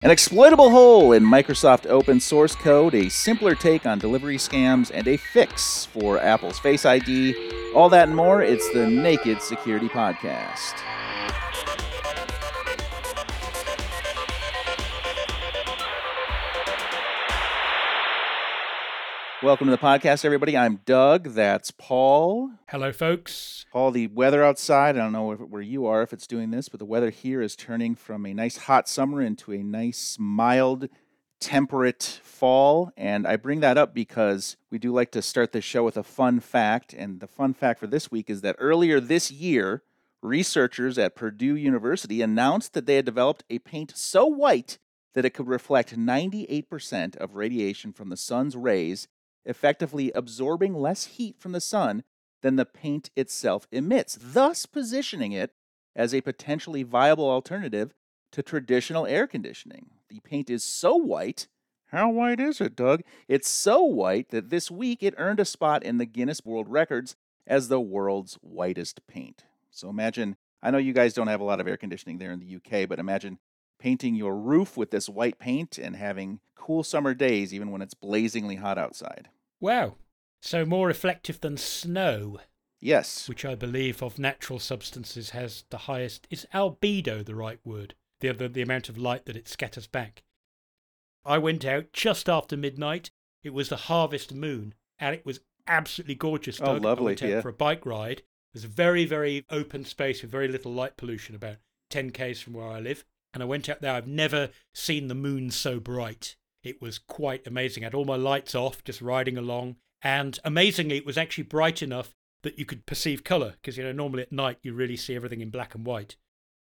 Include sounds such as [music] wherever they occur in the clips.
An exploitable hole in Microsoft open source code, a simpler take on delivery scams, and a fix for Apple's Face ID. All that and more, it's the Naked Security Podcast. Welcome to the podcast, everybody. I'm Doug. That's Paul. Hello, folks. Paul, the weather outside, I don't know where you are if it's doing this, but the weather here is turning from a nice hot summer into a nice, mild, temperate fall. And I bring that up because we do like to start this show with a fun fact. And the fun fact for this week is that earlier this year, researchers at Purdue University announced that they had developed a paint so white that it could reflect 98% of radiation from the sun's rays effectively absorbing less heat from the sun than the paint itself emits, thus positioning it as a potentially viable alternative to traditional air conditioning. The paint is so white. How white is it, Doug? It's so white that this week it earned a spot in the Guinness World Records as the world's whitest paint. So imagine, I know you guys don't have a lot of air conditioning there in the UK, but imagine painting your roof with this white paint and having cool summer days even when it's blazingly hot outside. Wow. So more reflective than snow. Yes. Which I believe of natural substances has the highest. Is albedo the right word? The, the, the amount of light that it scatters back. I went out just after midnight. It was the harvest moon, and it was absolutely gorgeous. Oh, lovely! I went out yeah. for a bike ride. There's a very, very open space with very little light pollution, about 10 k's from where I live. And I went out there. I've never seen the moon so bright. It was quite amazing. I had all my lights off, just riding along. And amazingly, it was actually bright enough that you could perceive colour, because, you know, normally at night you really see everything in black and white.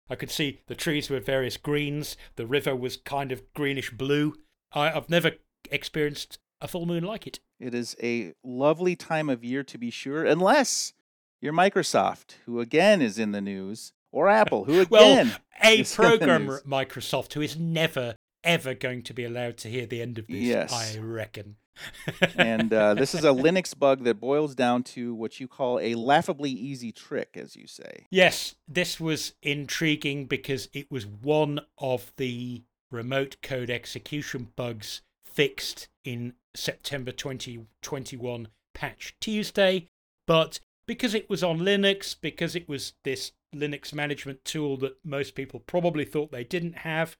I could see the trees were various greens, the river was kind of greenish blue. I, I've never experienced a full moon like it. It is a lovely time of year to be sure, unless you're Microsoft, who again is in the news, or Apple, who [laughs] again well, a programmer at Microsoft who is never ever going to be allowed to hear the end of this. Yes. I reckon. [laughs] and uh, this is a Linux bug that boils down to what you call a laughably easy trick, as you say. Yes, this was intriguing because it was one of the remote code execution bugs fixed in September 2021 patch Tuesday. But because it was on Linux, because it was this Linux management tool that most people probably thought they didn't have,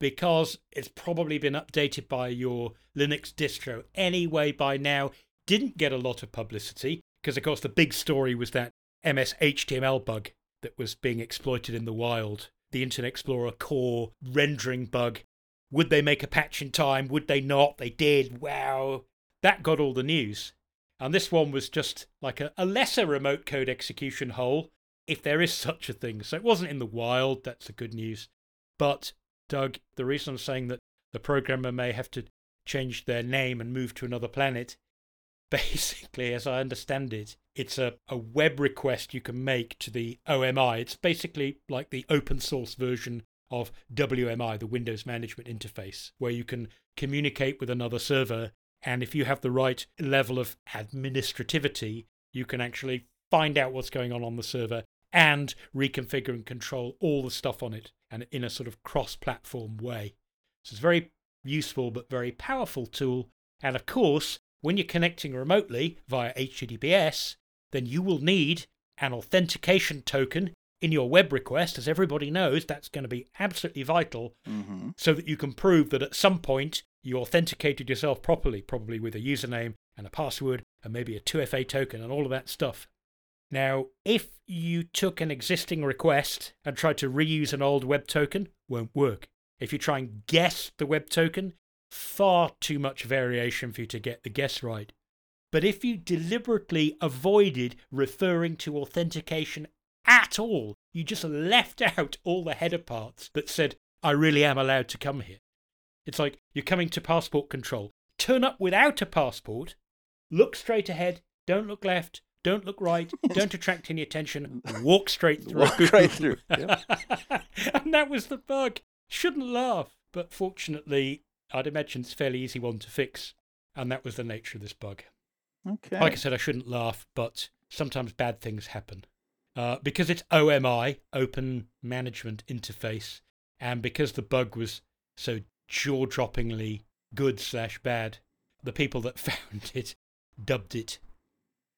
because it's probably been updated by your Linux distro anyway by now. Didn't get a lot of publicity because, of course, the big story was that MS HTML bug that was being exploited in the wild, the Internet Explorer core rendering bug. Would they make a patch in time? Would they not? They did. Wow. That got all the news. And this one was just like a, a lesser remote code execution hole, if there is such a thing. So it wasn't in the wild. That's the good news. But Doug, the reason I'm saying that the programmer may have to change their name and move to another planet, [laughs] basically, as I understand it, it's a, a web request you can make to the OMI. It's basically like the open source version of WMI, the Windows Management Interface, where you can communicate with another server. And if you have the right level of administrativity, you can actually find out what's going on on the server and reconfigure and control all the stuff on it and in a sort of cross platform way. So it's a very useful but very powerful tool. And of course, when you're connecting remotely via HTTPS, then you will need an authentication token in your web request. As everybody knows, that's going to be absolutely vital mm-hmm. so that you can prove that at some point you authenticated yourself properly, probably with a username and a password and maybe a 2FA token and all of that stuff. Now, if you took an existing request and tried to reuse an old web token, won't work. If you try and guess the web token, far too much variation for you to get the guess right. But if you deliberately avoided referring to authentication at all, you just left out all the header parts that said, I really am allowed to come here. It's like you're coming to passport control. Turn up without a passport, look straight ahead, don't look left, don't look right. [laughs] Don't attract any attention. Walk straight through. Walk right through. [laughs] And that was the bug. Shouldn't laugh, but fortunately, I'd imagine it's a fairly easy one to fix, and that was the nature of this bug. Okay. Like I said, I shouldn't laugh, but sometimes bad things happen. Uh, because it's OMI, Open Management Interface, and because the bug was so jaw droppingly good slash bad. The people that [laughs] found it dubbed it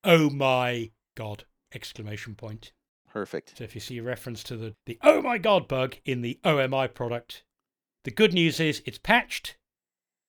Oh my god! Exclamation point. Perfect. So if you see a reference to the, the oh my god bug in the OMI product, the good news is it's patched.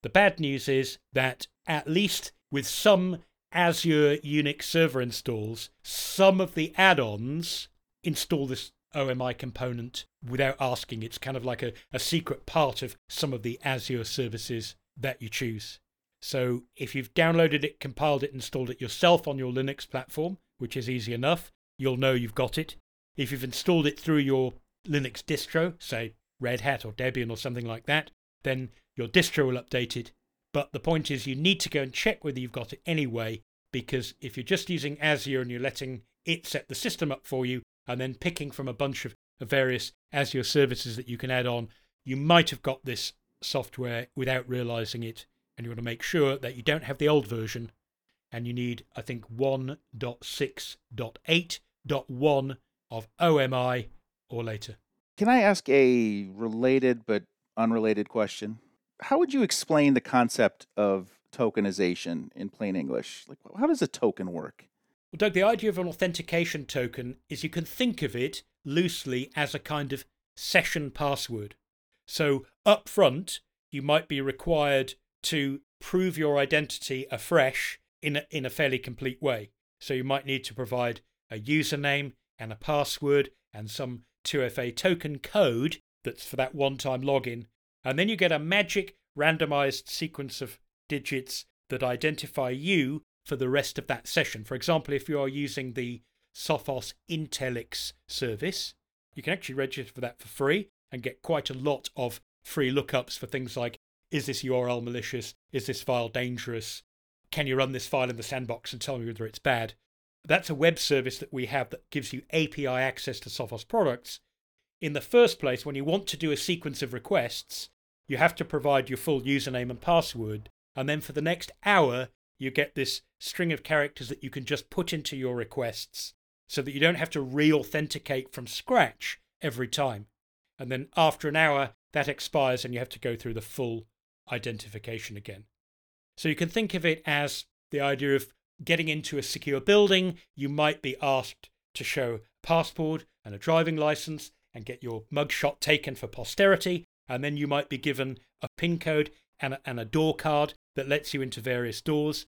The bad news is that at least with some Azure Unix server installs, some of the add ons install this OMI component without asking. It's kind of like a, a secret part of some of the Azure services that you choose. So if you've downloaded it, compiled it, installed it yourself on your Linux platform, which is easy enough, you'll know you've got it. If you've installed it through your Linux distro, say Red Hat or Debian or something like that, then your distro will update it. But the point is, you need to go and check whether you've got it anyway, because if you're just using Azure and you're letting it set the system up for you and then picking from a bunch of, various Azure services that you can add on, you might have got this software without realizing it and you want to make sure that you don't have the old version and you need i think 1.6.8.1 of omi or later Can I ask a related but unrelated question? How would you explain the concept of tokenization in plain English? Like, how does a token work? well doug the idea of an authentication token is you can think of it loosely as a kind of session password so up front you might be required to prove your identity afresh in a, in a fairly complete way. So you might need to provide a username and a password and some 2FA token code that's for that one time login. And then you get a magic randomized sequence of digits that identify you for the rest of that session. For example, if you are using the Sophos Intelix service, you can actually register for that for free and get quite a lot of free lookups for things like is this URL malicious? Is this file dangerous? Can you run this file in the sandbox and tell me whether it's bad? That's a web service that we have that gives you API access to Sophos products. In the first place, when you want to do a sequence of requests, you have to provide your full username and password. And then for the next hour, you get this string of characters that you can just put into your requests so that you don't have to re authenticate from scratch every time. And then after an hour, that expires and you have to go through the full identification again. So you can think of it as the idea of getting into a secure building, you might be asked to show a passport and a driving license and get your mugshot taken for posterity, and then you might be given a PIN code and a, and a door card that lets you into various doors.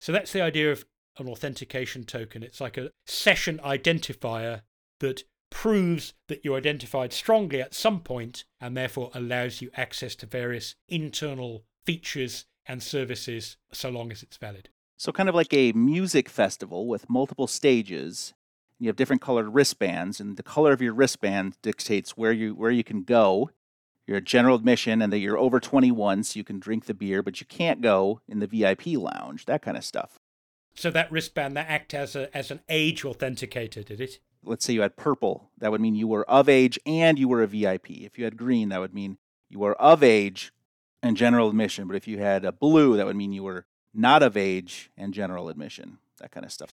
So that's the idea of an authentication token. It's like a session identifier that proves that you identified strongly at some point and therefore allows you access to various internal features and services so long as it's valid. So, kind of like a music festival with multiple stages. You have different colored wristbands, and the color of your wristband dictates where you where you can go. You're a general admission, and that you're over 21, so you can drink the beer, but you can't go in the VIP lounge. That kind of stuff. So that wristband that act as a as an age authenticator, did it? Let's say you had purple, that would mean you were of age and you were a VIP. If you had green, that would mean you were of age and general admission. But if you had a blue, that would mean you were not of age and general admission, that kind of stuff.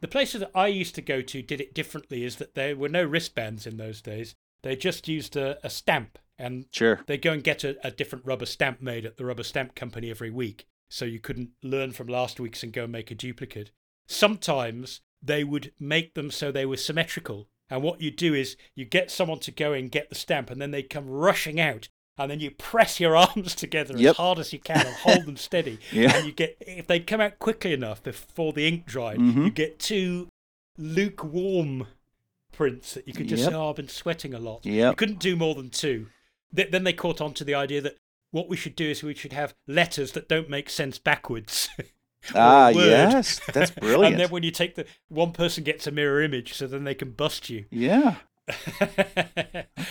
The places that I used to go to did it differently, is that there were no wristbands in those days. They just used a, a stamp and sure. they go and get a, a different rubber stamp made at the rubber stamp company every week. So you couldn't learn from last week's and go and make a duplicate. Sometimes they would make them so they were symmetrical. And what you do is you get someone to go and get the stamp, and then they come rushing out, and then you press your [laughs] arms together Yep. as hard as you can and hold them steady. [laughs] Yeah. And you get, if they come out quickly enough before the ink dried, Mhm. you get two lukewarm prints that you could just Yep. say, oh, I've been sweating a lot. You couldn't do more than two. Th- then they caught on to the idea that what we should do is we should have letters that don't make sense backwards. [laughs] Ah, yes. That's brilliant. [laughs] and then when you take the one person gets a mirror image, so then they can bust you. yeah. [laughs]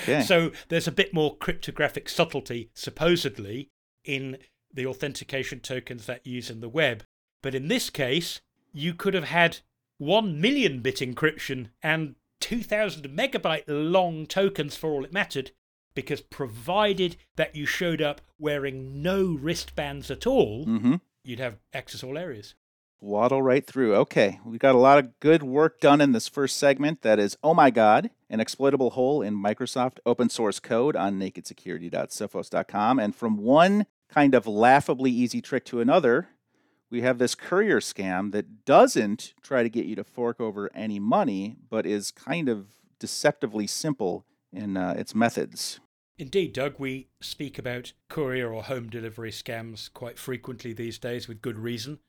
Okay. So there's a bit more cryptographic subtlety, supposedly, in the authentication tokens that use in the web. But in this case, you could have had 1 million bit encryption and 2000 megabyte long tokens for all it mattered, because provided that you showed up wearing no wristbands at all, mm-hmm. You'd have access all areas. Waddle right through. Okay, we've got a lot of good work done in this first segment. That is, oh my God, an exploitable hole in Microsoft open source code on nakedsecurity.sophos.com. And from one kind of laughably easy trick to another, we have this courier scam that doesn't try to get you to fork over any money, but is kind of deceptively simple in uh, its methods. Indeed, Doug, we speak about courier or home delivery scams quite frequently these days with good reason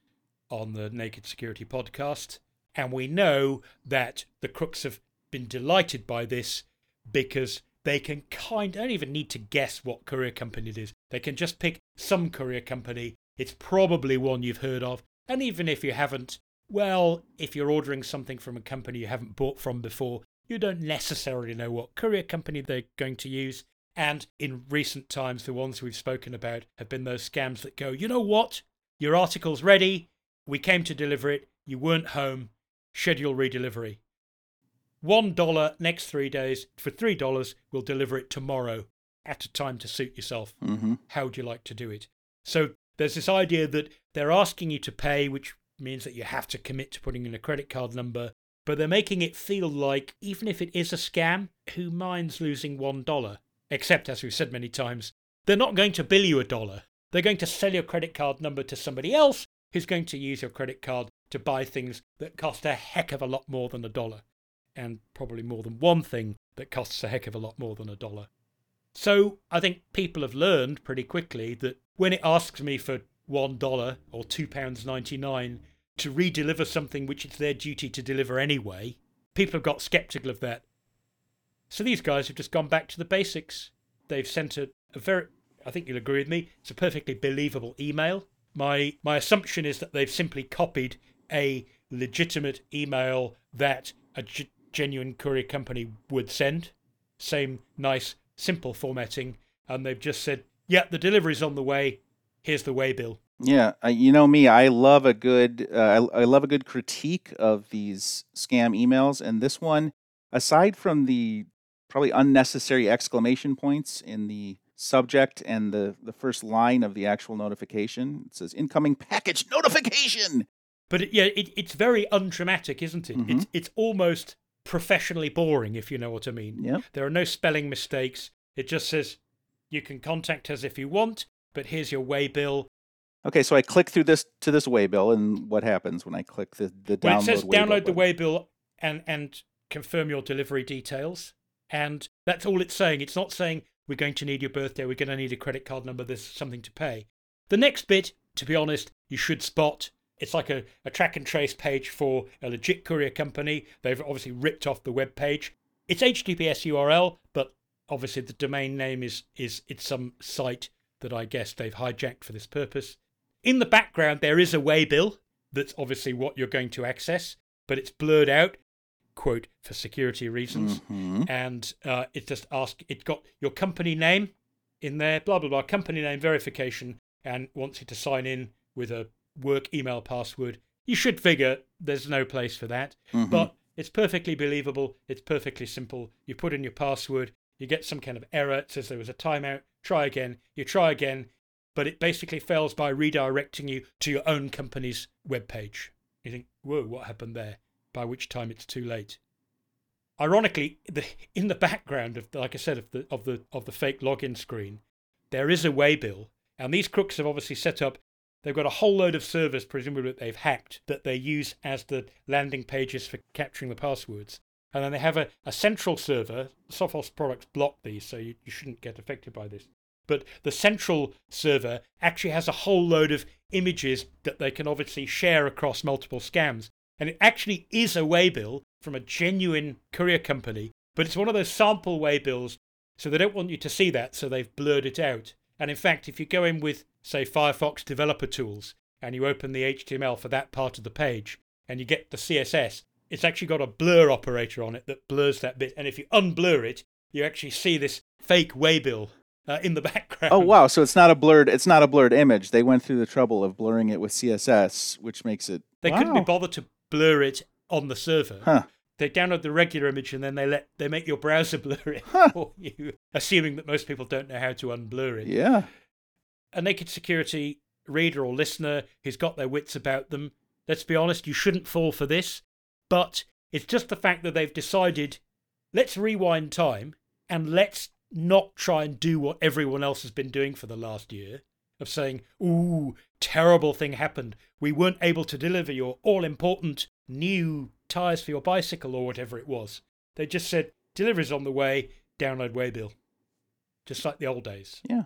on the Naked Security podcast. And we know that the crooks have been delighted by this because they can kind don't even need to guess what courier company it is. They can just pick some courier company. It's probably one you've heard of. And even if you haven't, well, if you're ordering something from a company you haven't bought from before, you don't necessarily know what courier company they're going to use. And in recent times, the ones we've spoken about have been those scams that go, you know what? Your article's ready. We came to deliver it. You weren't home. Schedule redelivery. $1 next three days. For $3, we'll deliver it tomorrow at a time to suit yourself. Mm-hmm. How would you like to do it? So there's this idea that they're asking you to pay, which means that you have to commit to putting in a credit card number, but they're making it feel like even if it is a scam, who minds losing $1? Except, as we've said many times, they're not going to bill you a dollar. They're going to sell your credit card number to somebody else who's going to use your credit card to buy things that cost a heck of a lot more than a dollar. And probably more than one thing that costs a heck of a lot more than a dollar. So I think people have learned pretty quickly that when it asks me for $1 or £2.99 to re-deliver something which it's their duty to deliver anyway, people have got skeptical of that. So these guys have just gone back to the basics. They've sent a, a very, I think you'll agree with me, it's a perfectly believable email. My my assumption is that they've simply copied a legitimate email that a g- genuine courier company would send. Same nice, simple formatting, and they've just said, "Yeah, the delivery's on the way. Here's the way bill." Yeah, you know me. I love a good. Uh, I, I love a good critique of these scam emails, and this one, aside from the probably unnecessary exclamation points in the subject and the, the first line of the actual notification. It says incoming package notification. But it, yeah, it, it's very undramatic, isn't it? Mhm. It's it's almost professionally boring, if you know what I mean. Yeah. There are no spelling mistakes. It just says you can contact us if you want, but here's your way bill. Okay, so I click through this to this waybill, and what happens when I click the the Well, download? it says waybill download the button? way bill and and confirm your delivery details. And that's all it's saying. It's not saying we're going to need your birthday, we're going to need a credit card number, there's something to pay. The next bit, to be honest, you should spot. It's like a, a track and trace page for a legit courier company. They've obviously ripped off the web page. It's HTTPS URL, but obviously the domain name is is it's some site that I guess they've hijacked for this purpose. In the background, there is a waybill that's obviously what you're going to access, but it's blurred out, quote, for security reasons. Mhm. And uh, it just ask it got your company name in there, blah blah blah, company name verification, and wants you to sign in with a work email password. You should figure there's no place for that, Mhm. but it's perfectly believable. It's perfectly simple. You put in your password, you get some kind of error. It says there was a timeout. Try again. You try again, but it basically fails by redirecting you to your own company's webpage. You think, whoa, what happened there? By which time it's too late. Ironically, the, in the background of, like I said, of the of the of the fake login screen, there is a waybill, and these crooks have obviously set up. They've got a whole load of servers, presumably that they've hacked, that they use as the landing pages for capturing the passwords. And then they have a, a central server. Sophos products block these, so you, you shouldn't get affected by this. But the central server actually has a whole load of images that they can obviously share across multiple scams. And it actually is a waybill from a genuine courier company, but it's one of those sample waybills, so they don't want you to see that, so they've blurred it out. And in fact, if you go in with, say, Firefox developer tools and you open the HTML for that part of the page and you get the CSS, it's actually got a blur operator on it that blurs that bit. And if you unblur it, you actually see this fake waybill uh, in the [laughs] background. Oh wow! So it's not a blurred. It's not a blurred image. They went through the trouble of blurring it with CSS, which makes it. They couldn't be bothered to blur it on the server. Huh. They download the regular image and then they let they make your browser [laughs] blur it Huh. for you, assuming that most people don't know how to unblur it. Yeah. A naked security reader or listener who's got their wits about them Let's be honest, you shouldn't fall for this. But it's just the fact that they've decided let's rewind time and let's not try and do what everyone else has been doing for the last year of saying, ooh, terrible thing happened. We weren't able to deliver your all important new tyres for your bicycle or whatever it was. They just said, delivery's on the way, download Waybill. Just like the old days. Yeah.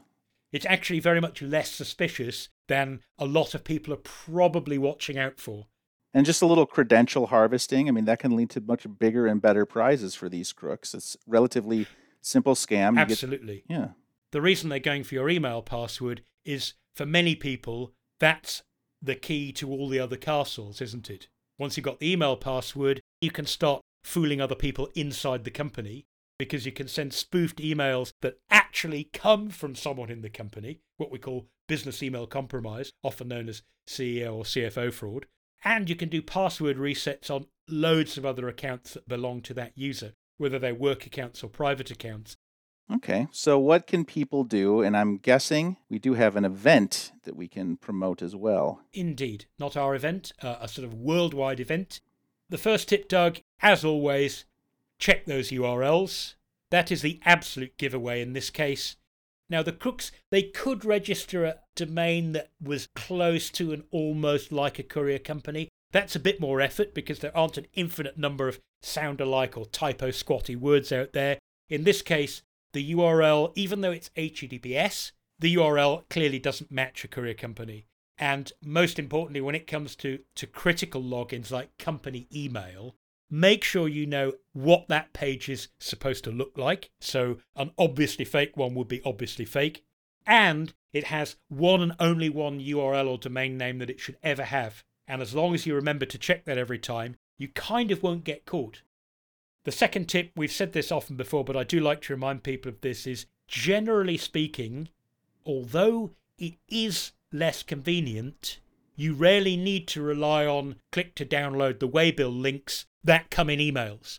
It's actually very much less suspicious than a lot of people are probably watching out for. And just a little credential harvesting. I mean, that can lead to much bigger and better prizes for these crooks. It's relatively simple scam. You Absolutely. Get, yeah. The reason they're going for your email password is for many people, that's the key to all the other castles, isn't it? Once you've got the email password, you can start fooling other people inside the company because you can send spoofed emails that actually come from someone in the company, what we call business email compromise, often known as CEO or CFO fraud. And you can do password resets on loads of other accounts that belong to that user, whether they're work accounts or private accounts. Okay, so what can people do? And I'm guessing we do have an event that we can promote as well. Indeed, not our event, uh, a sort of worldwide event. The first tip, Doug, as always, check those URLs. That is the absolute giveaway in this case. Now, the crooks, they could register a domain that was close to and almost like a courier company. That's a bit more effort because there aren't an infinite number of sound alike or typo squatty words out there. In this case, the URL, even though it's HTTPS, the URL clearly doesn't match a courier company. And most importantly, when it comes to, to critical logins like company email, make sure you know what that page is supposed to look like. So, an obviously fake one would be obviously fake. And it has one and only one URL or domain name that it should ever have. And as long as you remember to check that every time, you kind of won't get caught. The second tip, we've said this often before, but I do like to remind people of this, is generally speaking, although it is less convenient, you rarely need to rely on click to download the waybill links that come in emails.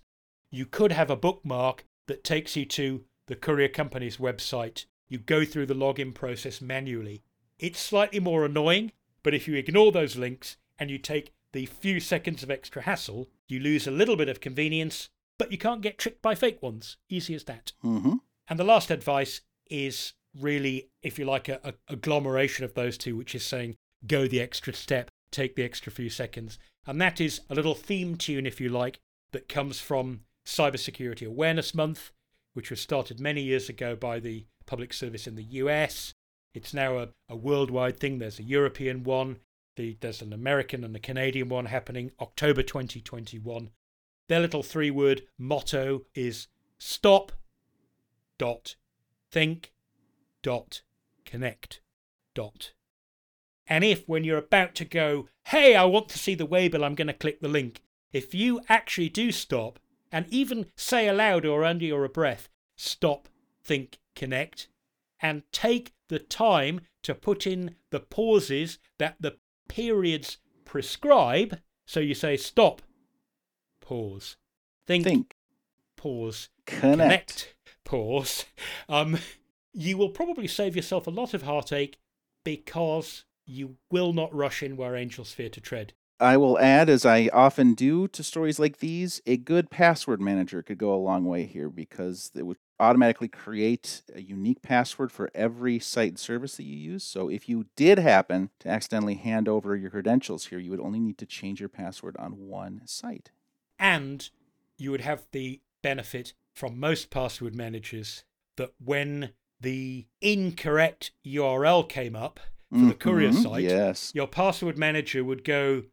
You could have a bookmark that takes you to the courier company's website. You go through the login process manually. It's slightly more annoying, but if you ignore those links and you take the few seconds of extra hassle, you lose a little bit of convenience, but you can't get tricked by fake ones. Easy as that. Mm-hmm. And the last advice is really, if you like, a, a agglomeration of those two, which is saying go the extra step, take the extra few seconds. And that is a little theme tune, if you like, that comes from Cybersecurity Awareness Month, which was started many years ago by the Public Service in the US. It's now a, a worldwide thing. There's a European one, the, there's an American and a Canadian one happening October 2021. Their little three word motto is stop, dot, think, dot, connect, dot. And if when you're about to go, hey, I want to see the waybill, I'm going to click the link, if you actually do stop and even say aloud or under your breath, stop, think, connect, and take the time to put in the pauses that the periods prescribe. So you say stop, pause, think, think. pause, connect. connect, pause. Um, you will probably save yourself a lot of heartache because you will not rush in where angels fear to tread. I will add, as I often do to stories like these, a good password manager could go a long way here because it would automatically create a unique password for every site and service that you use. So if you did happen to accidentally hand over your credentials here, you would only need to change your password on one site. And you would have the benefit from most password managers that when the incorrect URL came up, for mm-hmm, the courier mm-hmm. site, yes. your password manager would go,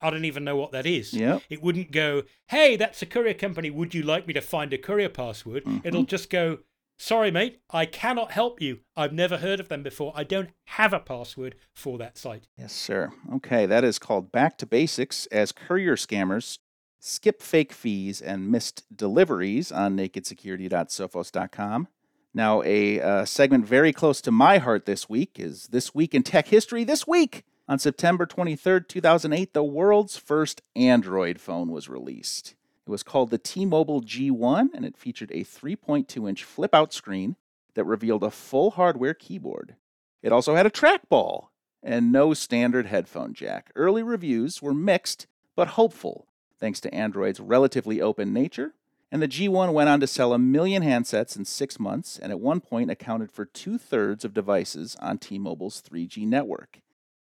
I don't even know what that is. Yep. It wouldn't go, hey, that's a courier company. Would you like me to find a courier password? Mm-hmm. It'll just go, sorry, mate, I cannot help you. I've never heard of them before. I don't have a password for that site. Yes, sir. Okay, that is called Back to Basics as courier scammers skip fake fees and missed deliveries on nakedsecurity.sophos.com. Now, a uh, segment very close to my heart this week is This Week in Tech History. This week, on September 23rd, 2008, the world's first Android phone was released. It was called the T Mobile G1, and it featured a 3.2 inch flip out screen that revealed a full hardware keyboard. It also had a trackball and no standard headphone jack. Early reviews were mixed, but hopeful, thanks to Android's relatively open nature. And the G1 went on to sell a million handsets in six months, and at one point accounted for two thirds of devices on T Mobile's 3G network.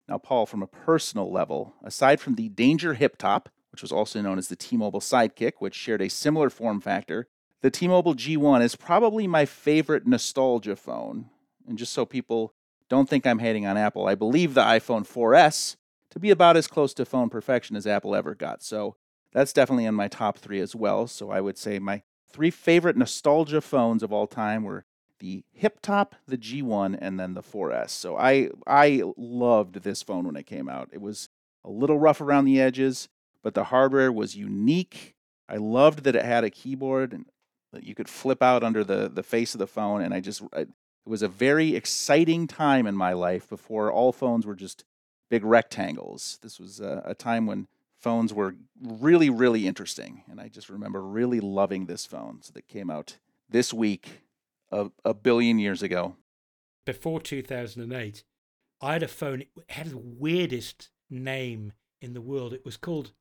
Now, Paul, from a personal level, aside from the Danger Hip Top, which was also known as the T Mobile Sidekick, which shared a similar form factor, the T Mobile G1 is probably my favorite nostalgia phone. And just so people don't think I'm hating on Apple, I believe the iPhone 4S to be about as close to phone perfection as Apple ever got. So that's definitely in my top three as well. So I would say my three favorite nostalgia phones of all time were the Hip Top, the G1, and then the 4S. So I I loved this phone when it came out. It was a little rough around the edges, but the hardware was unique. I loved that it had a keyboard and that you could flip out under the, the face of the phone. And I just, I, it was a very exciting time in my life before all phones were just big rectangles. This was a, a time when phones were really, really interesting. And I just remember really loving this phone so that came out this week a, a billion years ago. Before 2008, I had a phone, it had the weirdest name in the world. It was called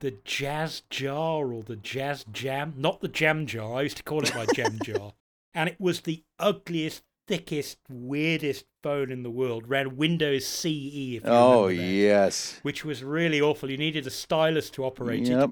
the JasJar or the JasJam, not the Jam Jar. I used to call it my Jam Jar. [laughs] And it was the ugliest, thickest, weirdest phone in the world. Ran Windows CE, if you Oh, remember that, yes. which was really awful. You needed a stylus to operate it. Yep.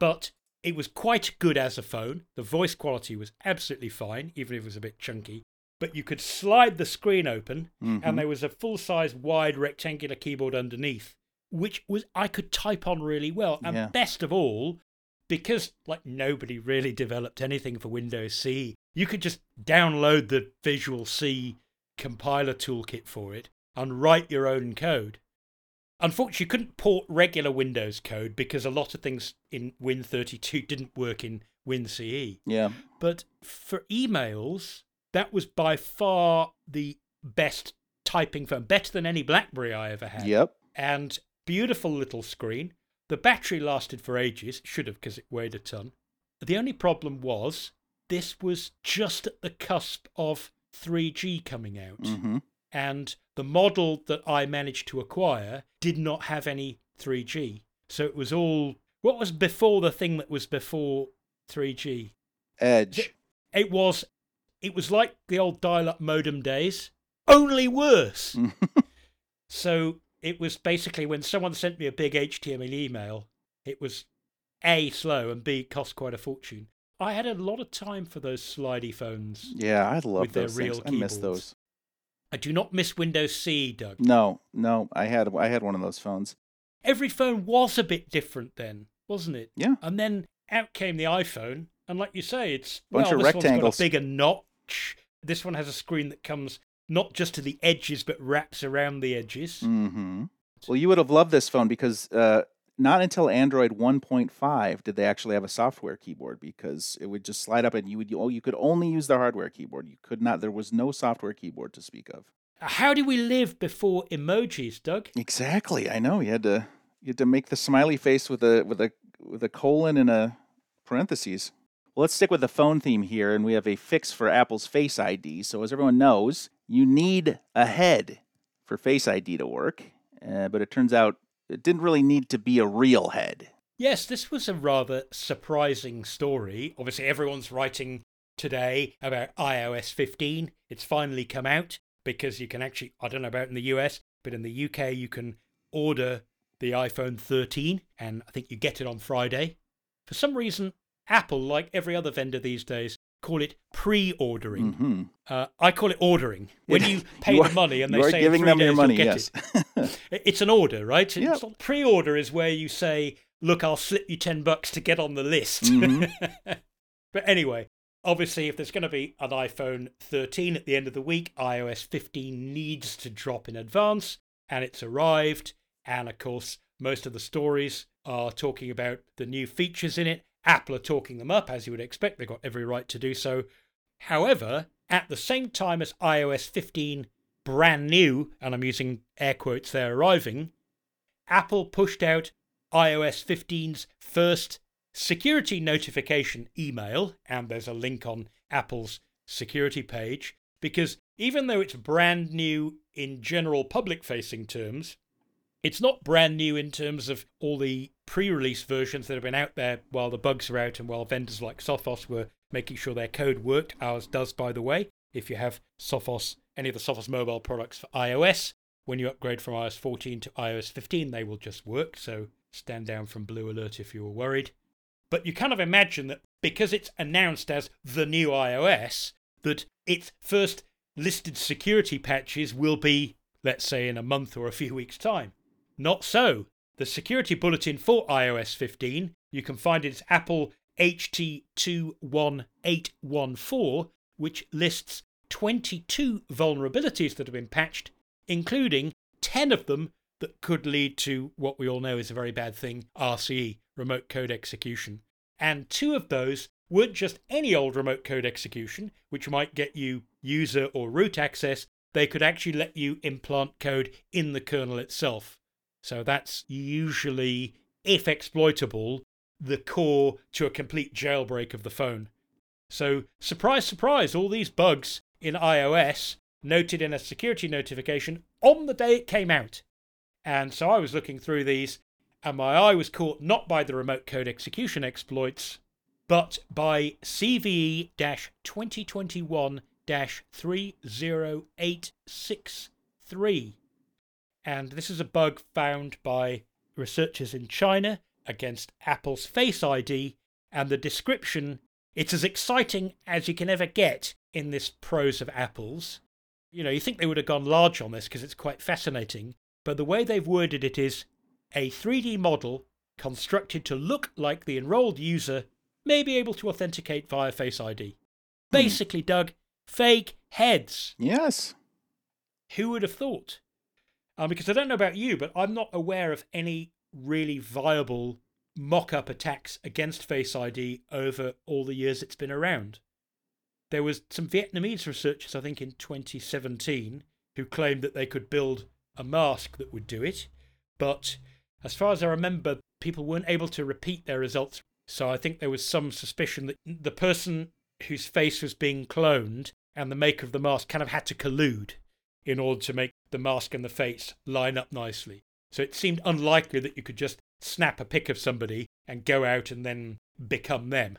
But it was quite good as a phone. The voice quality was absolutely fine, even if it was a bit chunky. But you could slide the screen open, Mhm. and there was a full size wide rectangular keyboard underneath, which was I could type on really well. And Yeah. best of all, because like nobody really [laughs] developed anything for Windows CE, you could just download the Visual C compiler toolkit for it and write your own code. Unfortunately, you couldn't port regular Windows code because a lot of things in Win32 didn't work in WinCE. Yeah. But for emails, that was by far the best typing phone, better than any Blackberry I ever had. Yep. And beautiful little screen. The battery lasted for ages, should have because it weighed a ton. The only problem was this was just at the cusp of 3G coming out. hmm And the model that I managed to acquire did not have any 3G. So it was all what was before the thing that was before 3G? Edge. It was it was like the old dial-up modem days, only worse. so it was basically when someone sent me a big HTML email, it was A slow and B cost quite a fortune. I had a lot of time for those slidey phones. yeah, I love those things. real I miss those. I do not miss Windows C, Doug. No, no, I had I had one of those phones. Every phone was a bit different then, wasn't it? Yeah. And then out came the iPhone, and like you say, it's Bunch well, of this rectangles. one's got a bigger notch. This one has a screen that comes not just to the edges but wraps around the edges. hmm Well, you would have loved this phone because uh, not until Android 1.5 did they actually have a software keyboard because it would just slide up and you would oh you could only use the hardware keyboard. You could not. There was no software keyboard to speak of. How do we live before emojis, Doug? Exactly. I know you had to you had to make the smiley face with a with a with a colon and a parentheses. Well, let's stick with the phone theme here, and we have a fix for Apple's Face ID. So, as everyone knows, you need a head for Face ID to work, uh, but it turns out it didn't really need to be a real head. Yes, this was a rather surprising story. Obviously, everyone's writing today about iOS 15. It's finally come out because you can actually, I don't know about in the US, but in the UK, you can order the iPhone 13, and I think you get it on Friday. For some reason, Apple, like every other vendor these days, call it pre ordering. hmm Uh, I call it ordering. When [laughs] you pay You the money and they are say giving them your days money. you'll get Yes. it. [laughs] It's an order, right? Yep. Pre-order is where you say, "Look, I'll slip you ten bucks to get on the list." Mhm. [laughs] but anyway, obviously, if there's going to be an iPhone 13 at the end of the week, iOS 15 needs to drop in advance, and it's arrived. And of course, most of the stories are talking about the new features in it. Apple are talking them up, as you would expect. They've got every right to do so. However, at the same time as iOS 15 brand new, and I'm using air quotes there arriving, Apple pushed out iOS 15's first security notification email, and there's a link on Apple's security page, because even though it's brand new in general public facing terms, it's not brand new in terms of all the pre release versions that have been out there while the bugs are out and while vendors like Sophos were making sure their code worked. Ours does, by the way. If you have Sophos, any of the Sophos mobile products for iOS, when you upgrade from iOS 14 to iOS 15, they will just work. So stand down from Blue Alert if you were worried. But you kind of imagine that because it's announced as the new iOS, that its first listed security patches will be, let's say, in a month or a few weeks' time. Not so. The security bulletin for iOS 15, you can find it at Apple HT21814, which lists 22 vulnerabilities that have been patched, including 10 of them that could lead to what we all know is a very bad thing RCE, remote code execution. And two of those weren't just any old remote code execution, which might get you user or root access, they could actually let you implant code in the kernel itself. So that's usually, if exploitable, the core to a complete jailbreak of the phone. So, surprise, surprise, all these bugs in iOS noted in a security notification on the day it came out. And so I was looking through these, and my eye was caught not by the remote code execution exploits, but by CVE 2021 30863. And this is a bug found by researchers in China against Apple's Face ID, and the description it's as exciting as you can ever get in this prose of Apple's. You know, you think they would have gone large on this because it's quite fascinating, but the way they've worded it is a 3D model constructed to look like the enrolled user may be able to authenticate via Face ID. Hmm. Basically, Doug, fake heads. Yes. Who would have thought? Um, because I don't know about you, but I'm not aware of any really viable mock up attacks against Face ID over all the years it's been around. There was some Vietnamese researchers, I think in 2017, who claimed that they could build a mask that would do it, but as far as I remember, people weren't able to repeat their results. So I think there was some suspicion that the person whose face was being cloned and the maker of the mask kind of had to collude in order to make the mask and the face line up nicely. So it seemed unlikely that you could just snap a pic of somebody and go out and then become them.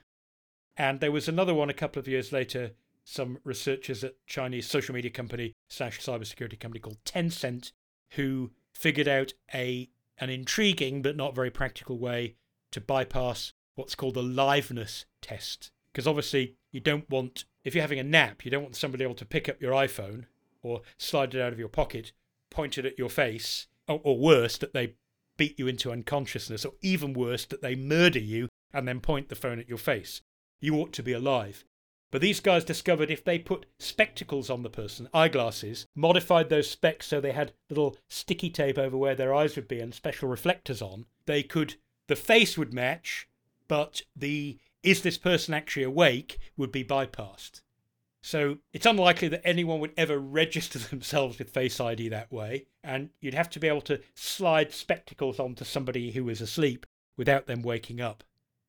And there was another one a couple of years later, some researchers at Chinese social media company slash cybersecurity company called Tencent, who figured out a an intriguing but not very practical way to bypass what's called the liveness test. Because obviously you don't want if you're having a nap, you don't want somebody able to pick up your iPhone or slide it out of your pocket, point it at your face, or, or worse, that they beat you into unconsciousness, or even worse, that they murder you and then point the phone at your face. You ought to be alive. But these guys discovered if they put spectacles on the person, eyeglasses, modified those specs so they had little sticky tape over where their eyes would be and special reflectors on, they could, the face would match, but the is this person actually awake would be bypassed. So it's unlikely that anyone would ever register [laughs] themselves with Face ID that way, and you'd have to be able to slide spectacles onto somebody who is asleep without them waking up.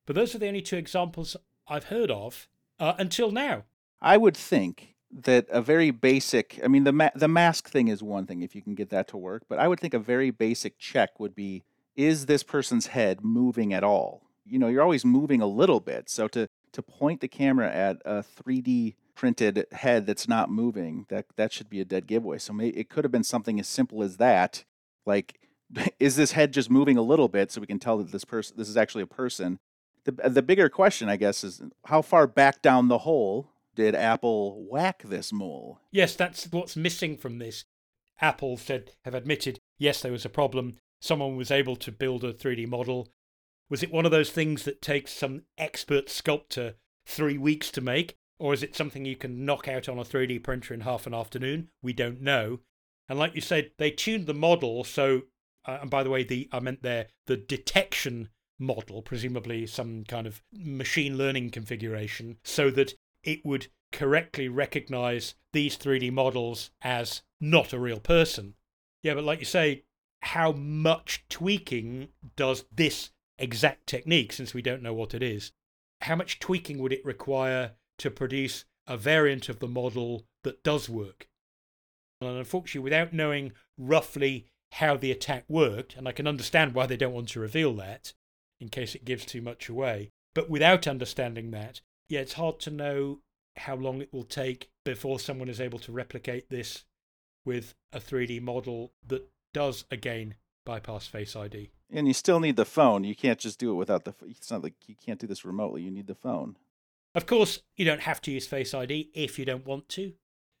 But those are the only two examples I've heard of uh, until now. I would think that a very basic, I mean, the ma- the mask thing is one thing if you can get that to work, but I would think a very basic check would be: is this person's head moving at all? You know, you're always moving a little bit, so to to point the camera at a 3D printed head that's not moving, that that should be a dead giveaway. So maybe it could have been something as simple as that, like [laughs] is this head just moving a little bit so we can tell that this person this is actually a person? The the bigger question, I guess, is how far back down the hole did Apple whack this mole? Yes, that's what's missing from this. Apple said have admitted yes there was a problem. Someone was able to build a 3D model. Was it one of those things that takes some expert sculptor three weeks to make? Or is it something you can knock out on a 3D printer in half an afternoon? We don't know. And like you said, they tuned the model so, uh, and by the way, the I meant there the detection model, presumably some kind of machine learning configuration, so that it would correctly recognize these 3D models as not a real person. Yeah, but like you say, how much tweaking does this exact technique, since we don't know what it is, how much tweaking would it require to produce a variant of the model that does work. And unfortunately, without knowing roughly how the attack worked, and I can understand why they don't want to reveal that in case it gives too much away, but without understanding that, yeah, it's hard to know how long it will take before someone is able to replicate this with a 3D model that does again bypass Face ID. And you still need the phone. You can't just do it without the. It's not like you can't do this remotely. You need the phone. Of course, you don't have to use Face ID if you don't want to,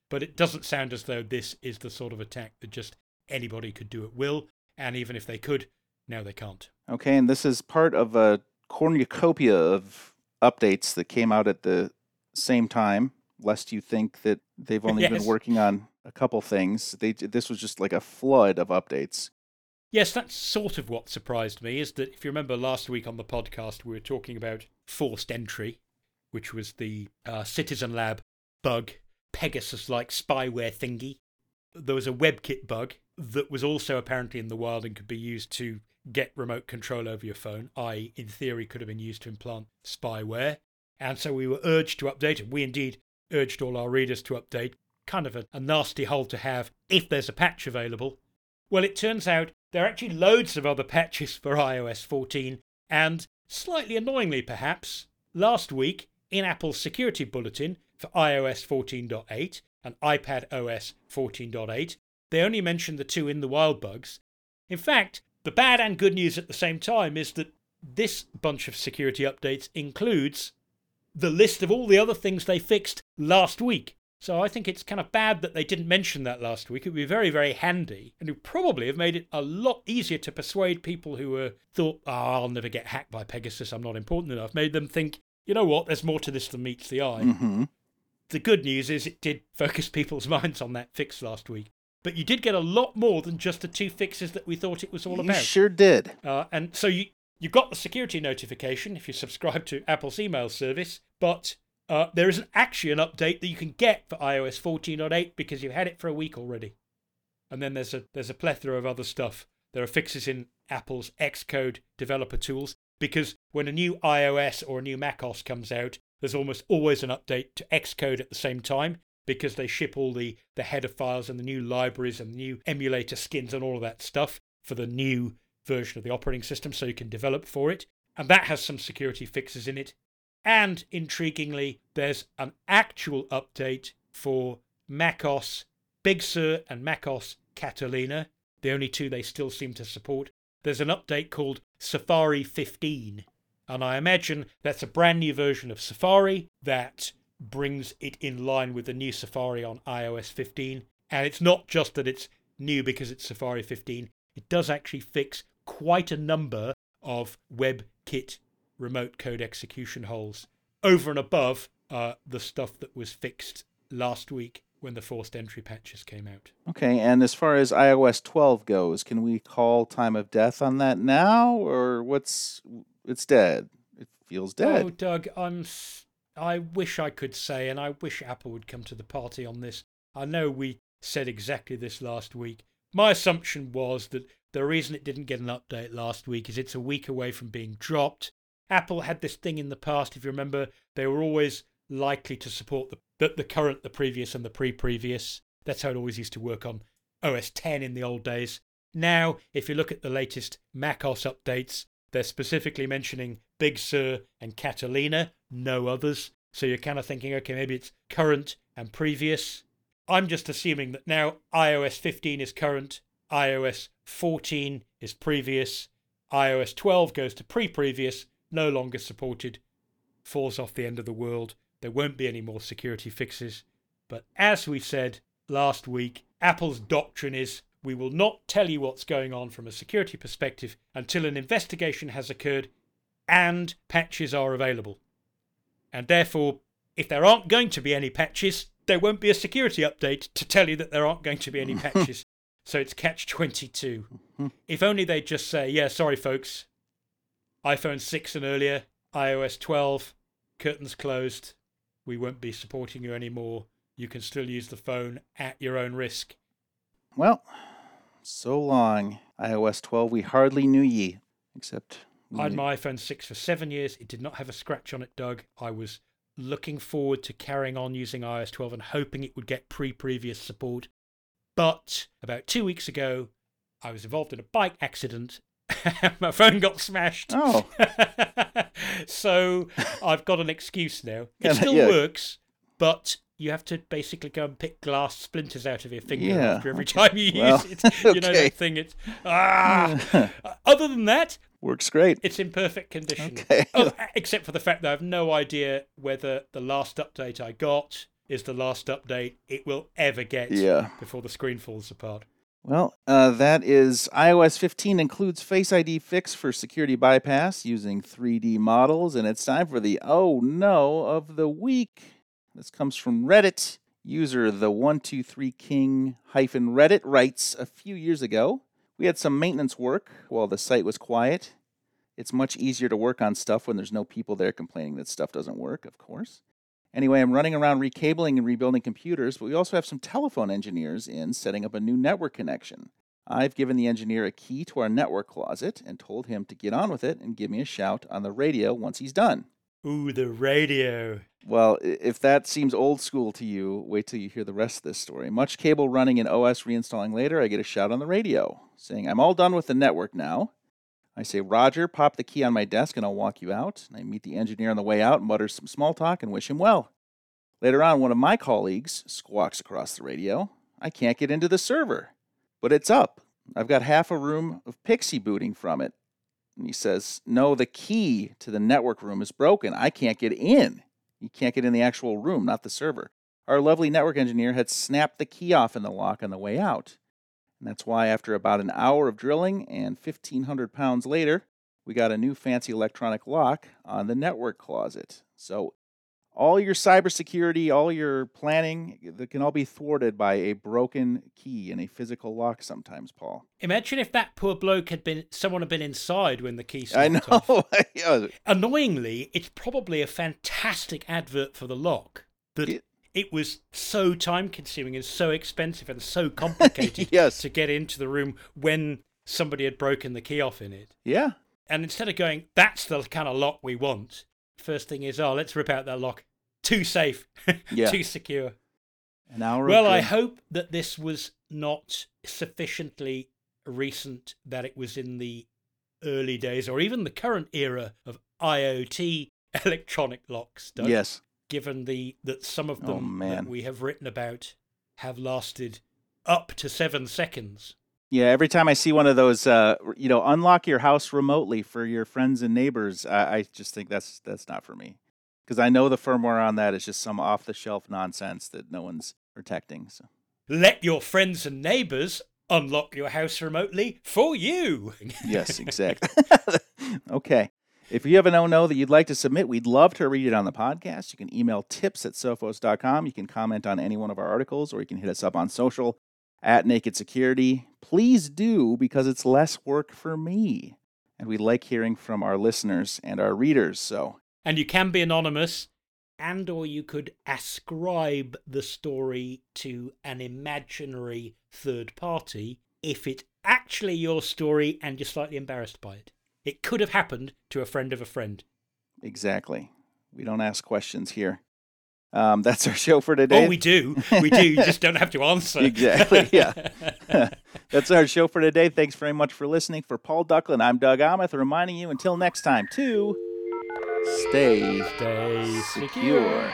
but it doesn't sound as though this is the sort of attack that just anybody could do at will. And even if they could, now they can't. Okay, and this is part of a cornucopia of updates that came out at the same time. Lest you think that they've only [laughs] Yes. been working on a couple things, they this was just like a flood of updates. Yes, that's sort of what surprised me is that if you remember last week on the podcast, we were talking about forced entry, which was the uh, Citizen Lab bug, Pegasus like spyware thingy. There was a WebKit bug that was also apparently in the wild and could be used to get remote control over your phone, i.e., in theory, could have been used to implant spyware. And so we were urged to update, and we indeed urged all our readers to update. Kind of a, a nasty hole to have if there's a patch available. Well, it turns out there are actually loads of other patches for iOS 14, and slightly annoyingly perhaps, last week in Apple's security bulletin for iOS 14.8 and iPad OS 14.8, they only mention the two in the wild bugs. In fact, the bad and good news at the same time is that this bunch of security updates includes the list of all the other things they fixed last week. So I think it's kind of bad that they didn't mention that last week. It would be very, very handy, and it would probably have made it a lot easier to persuade people who were thought, "Oh, I'll never get hacked by Pegasus. I'm not important enough." Made them think, you know what? There's more to this than meets the eye. hmm The good news is it did focus [laughs] people's minds on that fix last week. But you did get a lot more than just the two fixes that we thought it was all You about. sure did. Uh, and so you you got the security notification if you subscribe to Apple's email service, but uh, there isn't actually an update that you can get for iOS 14.8 because you've had it for a week already. And then there's a there's a plethora of other stuff. There are fixes in Apple's Xcode developer tools because when a new iOS or a new macOS comes out, there's almost always an update to Xcode at the same time because they ship all the, the header files and the new libraries and the new emulator skins and all of that stuff for the new version of the operating system so you can develop for it. And that has some security fixes in it. And intriguingly, there's an actual update for macOS Big Sur and macOS Catalina, the only two they still seem to support. There's an update called Safari 15. And I imagine that's a brand new version of Safari that brings it in line with the new Safari on iOS 15. And it's not just that it's new because it's Safari 15, it does actually fix quite a number of WebKit remote code execution holes over and above uh, the stuff that was fixed last week when the forced entry patches came out. Okay, and as far as iOS 12 goes, can we call time of death on that now, or what's it's dead? It feels dead. Oh, Doug, I'm. I wish I could say, and I wish Apple would come to the party on this. I know we said exactly this last week. My assumption was that the reason it didn't get an update last week is it's a week away from being dropped. Apple had this thing in the past, if you remember, they were always likely to support the, the, the current, the previous, and the pre previous. That's how it always used to work on OS 10 in the old days. Now, if you look at the latest macOS updates, they're specifically mentioning Big Sur and Catalina, no others. So you're kind of thinking, okay, maybe it's current and previous. I'm just assuming that now iOS 15 is current, iOS 14 is previous, iOS 12 goes to pre previous, no longer supported, falls off the end of the world. There won't be any more security fixes. But as we said last week, Apple's doctrine is we will not tell you what's going on from a security perspective until an investigation has occurred and patches are available. And therefore, if there aren't going to be any patches, there won't be a security update to tell you that there aren't going to be any [laughs] patches. so it's catch 22. Mm-hmm. If only they'd just say, yeah, sorry, folks, iPhone 6 and earlier, iOS 12, curtains closed. We won't be supporting you anymore. You can still use the phone at your own risk. Well, so long. iOS 12, we hardly knew ye, except I had my iPhone 6 for seven years. It did not have a scratch on it, Doug. I was looking forward to carrying on using iOS 12 and hoping it would get pre previous support. But about two weeks ago, I was involved in a bike accident. My phone got smashed. Oh. [laughs] so I've got an excuse now. [laughs] It Yeah, still yeah. works, but you have to basically go and pick glass splinters out of your finger Yeah, after every time you Well, use it. [laughs] You know okay. that thing. It's ah. [laughs] Other than that, Works great. it's in perfect condition. Okay. Oh, except for the fact that I have no idea whether the last update I got is the last update it will ever get Yeah. before the screen falls apart. Well, uh, that is iOS 15 includes Face ID fix for security bypass using 3D models, and it's time for the oh no of the week. This comes from Reddit. User the 123king hyphen Reddit writes a few years ago, we had some maintenance work while the site was quiet. It's much easier to work on stuff when there's no people there complaining that stuff doesn't work, of course. Anyway, I'm running around recabling and rebuilding computers, but we also have some telephone engineers in setting up a new network connection. I've given the engineer a key to our network closet and told him to get on with it and give me a shout on the radio once he's done. Ooh, the radio. Well, if that seems old school to you, wait till you hear the rest of this story. Much cable running and OS reinstalling later, I get a shout on the radio saying, I'm all done with the network now. I say, Roger, pop the key on my desk and I'll walk you out. And I meet the engineer on the way out, mutters some small talk, and wish him well. Later on, one of my colleagues squawks across the radio, I can't get into the server, but it's up. I've got half a room of PXE booting from it. And he says, No, the key to the network room is broken. I can't get in. You can't get in the actual room, not the server. Our lovely network engineer had snapped the key off in the lock on the way out. And that's why, after about an hour of drilling and 1,500 pounds later, we got a new fancy electronic lock on the network closet. So, all your cybersecurity, all your planning, that can all be thwarted by a broken key and a physical lock sometimes, Paul. Imagine if that poor bloke had been someone had been inside when the key [laughs] I snapped off. [laughs] know. Annoyingly, it's probably a fantastic advert for the lock that It- it was so time consuming and so expensive and so [laughs] complicated Yes. to get into the room when somebody had broken the key off in it. yeah. And instead of going, that's the kind of lock we want, first thing is, oh, let's rip out that lock. Too safe, [laughs] Yeah. too secure. An hour. Well, I hope that this was not sufficiently recent that it was in the early days or even the current era of IoT [laughs] electronic locks. Doug, Yes. Given the that some of Oh, them man. that we have written about have lasted up to seven seconds. Yeah, every time I see one of those, uh, you know, unlock your house remotely for your friends and neighbors, I, I just think that's that's not for me because I know the firmware on that is just some off the shelf nonsense that no one's protecting. So Let your friends and neighbours unlock your house remotely for you. yes, [laughs] exactly. [laughs] okay. If you have an oh no that you'd like to submit, we'd love to read it on the podcast. You can email tips at sophos.com. You can comment on any one of our articles, or you can hit us up on social at Naked Security. Please do because it's less work for me. And we like hearing from our listeners and our readers. So and you can be anonymous and or you could ascribe the story to an imaginary third party if it's actually your story and you're slightly embarrassed by it it could have happened to a friend of a friend exactly. We don't ask questions here. Um, [laughs] that's our show for today. oh we do we do you just don't have to [laughs] answer Exactly, yeah. [laughs] That's our show for today. Thanks very much for listening. For Paul Ducklin, I'm Doug Aamoth, reminding you until next time to stay stay secure. secure.